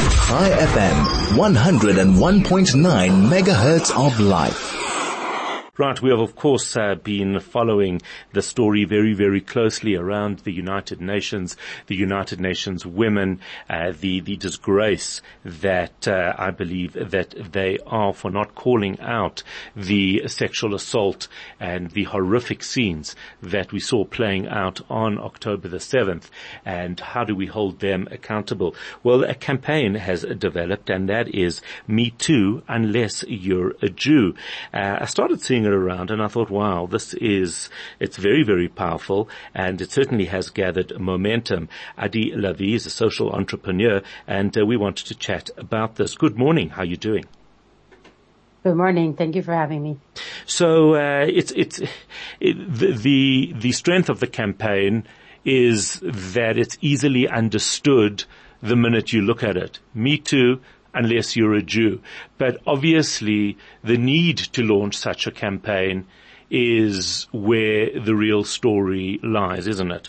Chai FM, 101.9 megahertz of life. Right, we have of course uh, been following the story very, very closely around the United Nations, the United Nations women, uh, the the disgrace that uh, I believe that they are for not calling out the sexual assault and the horrific scenes that we saw playing out on October the seventh. And how do we hold them accountable? Well, a campaign has developed, and that is "Me Too, unless you're a Jew." Uh, I started seeing it around and I thought, wow, this is, it's very, very powerful and it certainly has gathered momentum. Adi Lavi is a social entrepreneur and uh, we wanted to chat about this. Good morning. How are you doing? Good morning. Thank you for having me. So uh, it's it's it, the, the the strength of the campaign is that it's easily understood the minute you look at it. Me too unless you're a Jew. But obviously the need to launch such a campaign is where the real story lies, isn't it?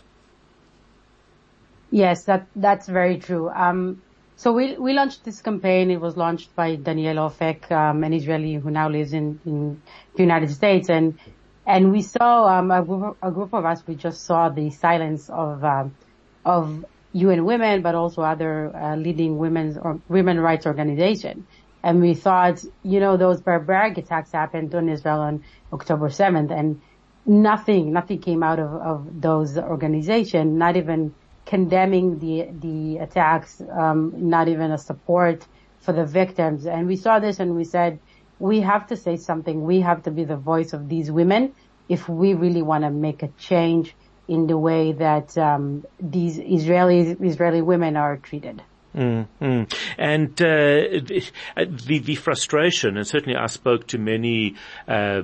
Yes, that, that's very true. Um, so we, we launched this campaign. It was launched by Daniel Ofek, um, an Israeli who now lives in, in the United States. And, and we saw, um, a group, a group of us, we just saw the silence of, um, of UN Women, but also other uh, leading women's or women rights organization. And we thought, you know, those barbaric attacks happened on Israel on October 7th and nothing, nothing came out of, of those organizations, not even condemning the, the attacks, um, not even a support for the victims. And we saw this and we said, we have to say something. We have to be the voice of these women if we really want to make a change in the way that um, these Israeli Israeli women are treated. Mm-hmm. And uh, the the frustration, and certainly I spoke to many uh,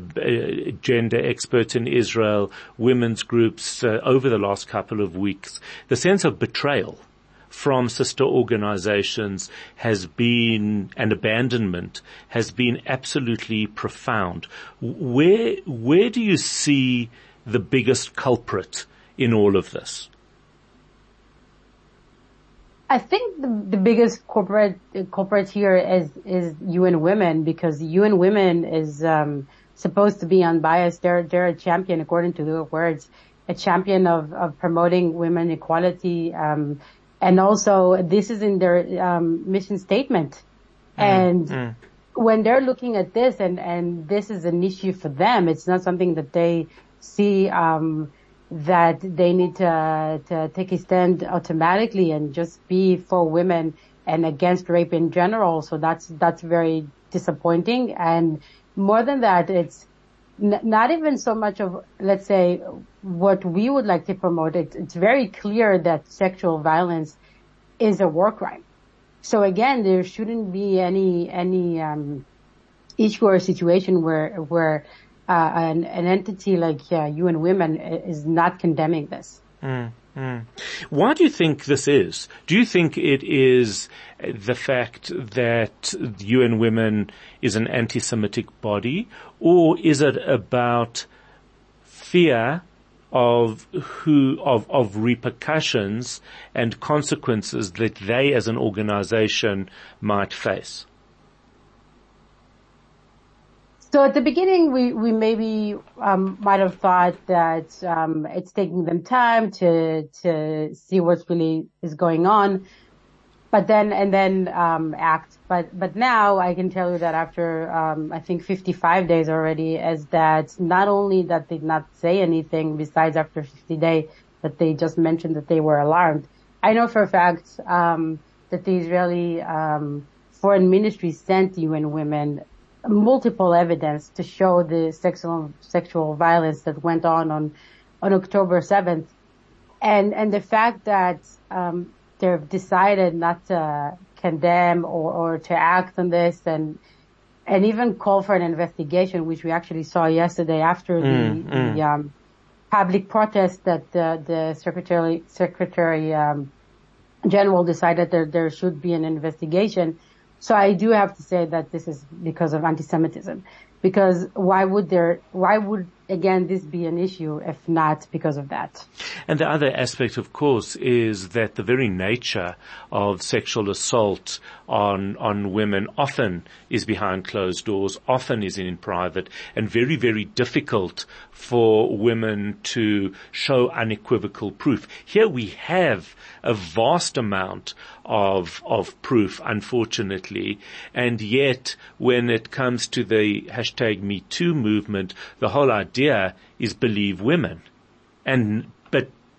gender experts in Israel, women's groups uh, over the last couple of weeks. The sense of betrayal from sister organizations has been, and abandonment has been absolutely profound. Where where do you see the biggest culprit? In all of this? I think the, the biggest corporate culprit here is is UN Women because UN Women is um, supposed to be unbiased. They're they're a champion, according to their words, a champion of of promoting women equality, um, and also this is in their um, mission statement. Mm. And mm. when they're looking at this, and and this is an issue for them, it's not something that they see. That they need to, to take a stand automatically and just be for women and against rape in general. So that's, that's very disappointing. And more than that, it's n- not even so much of, let's say, what we would like to promote. It, it's very clear that sexual violence is a war crime. So again, there shouldn't be any, any, um, issue or situation where, where uh, an, an, entity like uh, UN Women is not condemning this. Mm, mm. Why do you think this is? Do you think it is the fact that UN Women is an anti-Semitic body, or is it about fear of who of of repercussions and consequences that they as an organization might face? So at the beginning, we, we maybe um, might have thought that um, it's taking them time to to see what's really is going on, but then and then um, act. But but now I can tell you that after um, I think 55 days already, is that not only that they did not say anything besides after 50 days, that they just mentioned that they were alarmed. I know for a fact um, that the Israeli um, foreign ministry sent UN women multiple evidence to show the sexual sexual violence that went on on on October 7th, and and the fact that um, they've decided not to condemn or, or to act on this and and even call for an investigation, which we actually saw yesterday after the, mm, mm. the um, public protest that the, the secretary secretary um, general decided that there should be an investigation so I do have to say that this is because of anti-Semitism. Because why would there, why would again this be an issue if not because of that? And the other aspect, of course, is that the very nature of sexual assault on, on women often is behind closed doors, often is in private, and very, very difficult for women to show unequivocal proof. Here we have a vast amount of, of proof, unfortunately, and yet when it comes to the hashtag Me Too movement, the whole idea is believe women. And,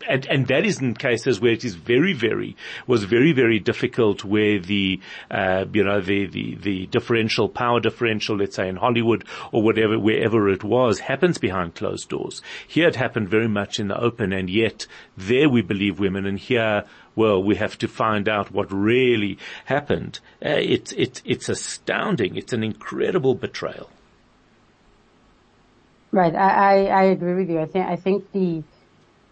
and, and that is in cases where it is very, very, was very, very difficult where the, uh, you know, the, the, the differential, power differential, let's say in Hollywood or whatever, wherever it was, happens behind closed doors. Here it happened very much in the open and yet there we believe women and here, well, we have to find out what really happened. Uh, it's, it's, it's astounding. It's an incredible betrayal. Right. I, I, I agree with you. I think, I think the,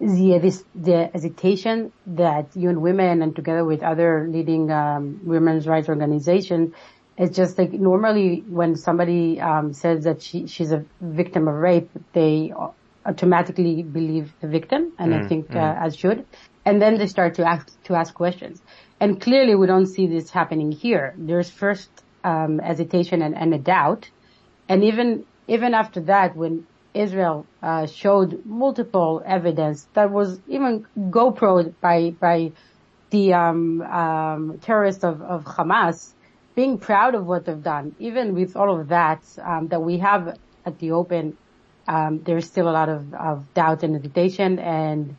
the this the hesitation that UN Women and together with other leading um, women's rights organizations it's just like normally when somebody um, says that she she's a victim of rape, they automatically believe the victim, and mm, I think mm. uh, as should, and then they start to ask to ask questions. And clearly, we don't see this happening here. There's first um, hesitation and, and a doubt, and even even after that, when Israel uh, showed multiple evidence that was even GoPro by by the um, um, terrorists of, of Hamas being proud of what they've done. Even with all of that um, that we have at the open, um, there's still a lot of, of doubt and hesitation. And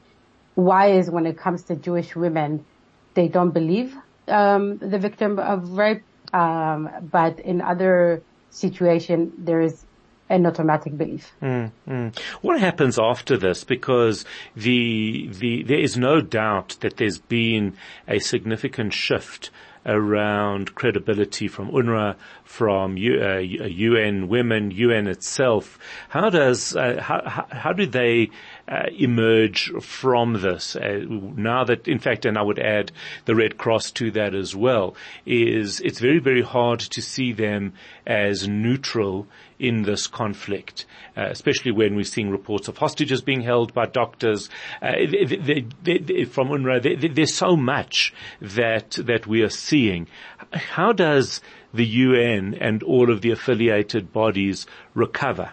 why is when it comes to Jewish women, they don't believe um, the victim of rape, um, but in other situation there is an automatic belief. Mm, mm. What happens after this? Because the the there is no doubt that there's been a significant shift around credibility from UNRWA, from U, uh, UN Women, UN itself. How does uh, how how do they uh, emerge from this? Uh, now that, in fact, and I would add the Red Cross to that as well, is it's very very hard to see them as neutral in this conflict, uh, especially when we're seeing reports of hostages being held by doctors. Uh, they, they, they, from UNRWA, there's so much that that we are seeing. How does the UN and all of the affiliated bodies recover?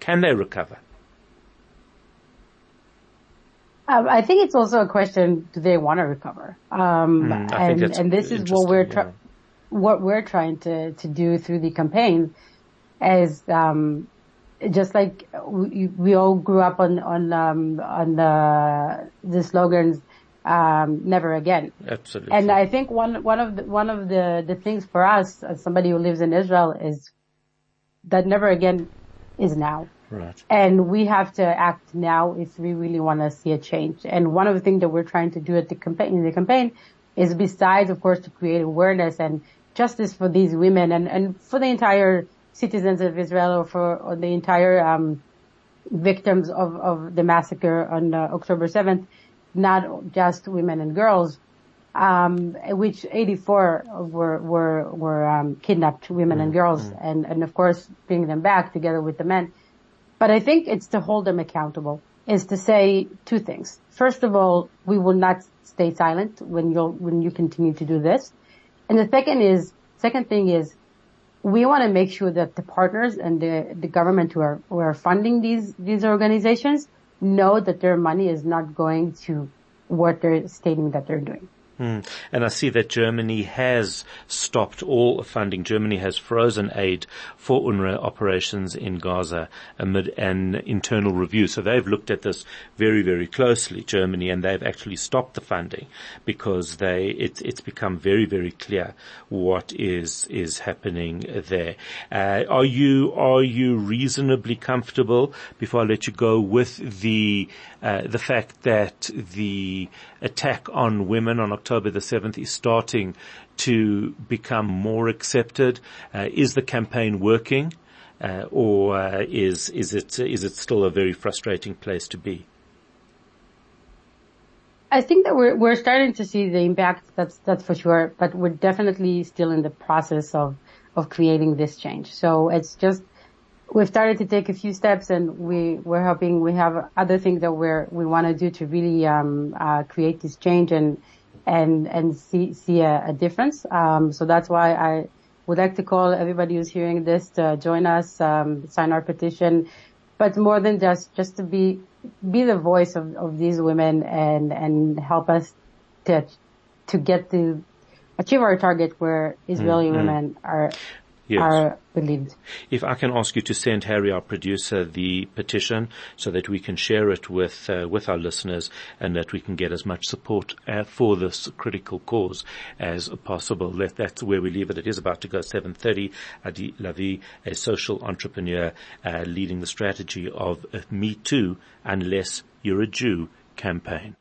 Can they recover? Um, I think it's also a question: Do they want to recover? Um, mm, and, and this is what we're yeah. what we're trying to to do through the campaign as um, just like we, we, all grew up on on um, on the the slogans um, never again. Absolutely. And I think one one of the, one of the the things for us as somebody who lives in Israel is that never again is now. Right. And we have to act now if we really want to see a change. And one of the things that we're trying to do at the campaign in the campaign is besides of course to create awareness and justice for these women and, and for the entire citizens of Israel or for or the entire um, victims of, of the massacre on uh, October 7th, not just women and girls, um, which 84 were were were um, kidnapped women mm and girls, mm and and of course bring them back together with the men. But I think it's to hold them accountable. Is to say two things. First of all, we will not stay silent when you when you continue to do this, and the second is second thing is we want to make sure that the partners and the, the government who are, who are funding these, these organizations know that their money is not going to what they're stating that they're doing. Mm. And I see that Germany has stopped all funding. Germany has frozen aid for UNRWA operations in Gaza amid an internal review. So they've looked at this very, very closely, Germany, and they've actually stopped the funding because they, it, it's become very, very clear what is, is happening there. Uh, are you, are you reasonably comfortable before I let you go with the, uh, the fact that the attack on women on October the 7th is starting to become more accepted? Uh, is the campaign working? Uh, or uh, is is it is it still a very frustrating place to be? I think that we're we're starting to see the impact. That's that's for sure. But we're definitely still in the process of of creating this change. So it's just we've started to take a few steps and we, we're hoping we have other things that we're, we want to do to really, um, uh, create this change and, and, and see, see a, a difference. Um, so that's why I would like to call everybody who's hearing this to join us, um, sign our petition, but more than just, just to be, be the voice of, of these women and, and help us to, to get to achieve our target where Israeli mm-hmm. women are yes. are believed. If I can ask you to send Harry, our producer, the petition so that we can share it with uh, with our listeners and that we can get as much support uh, for this critical cause as possible. That, that's where we leave it. It is about to go 7.30. Adi Lavi, a social entrepreneur uh, leading the strategy of Me Too Unless You're a Jew campaign.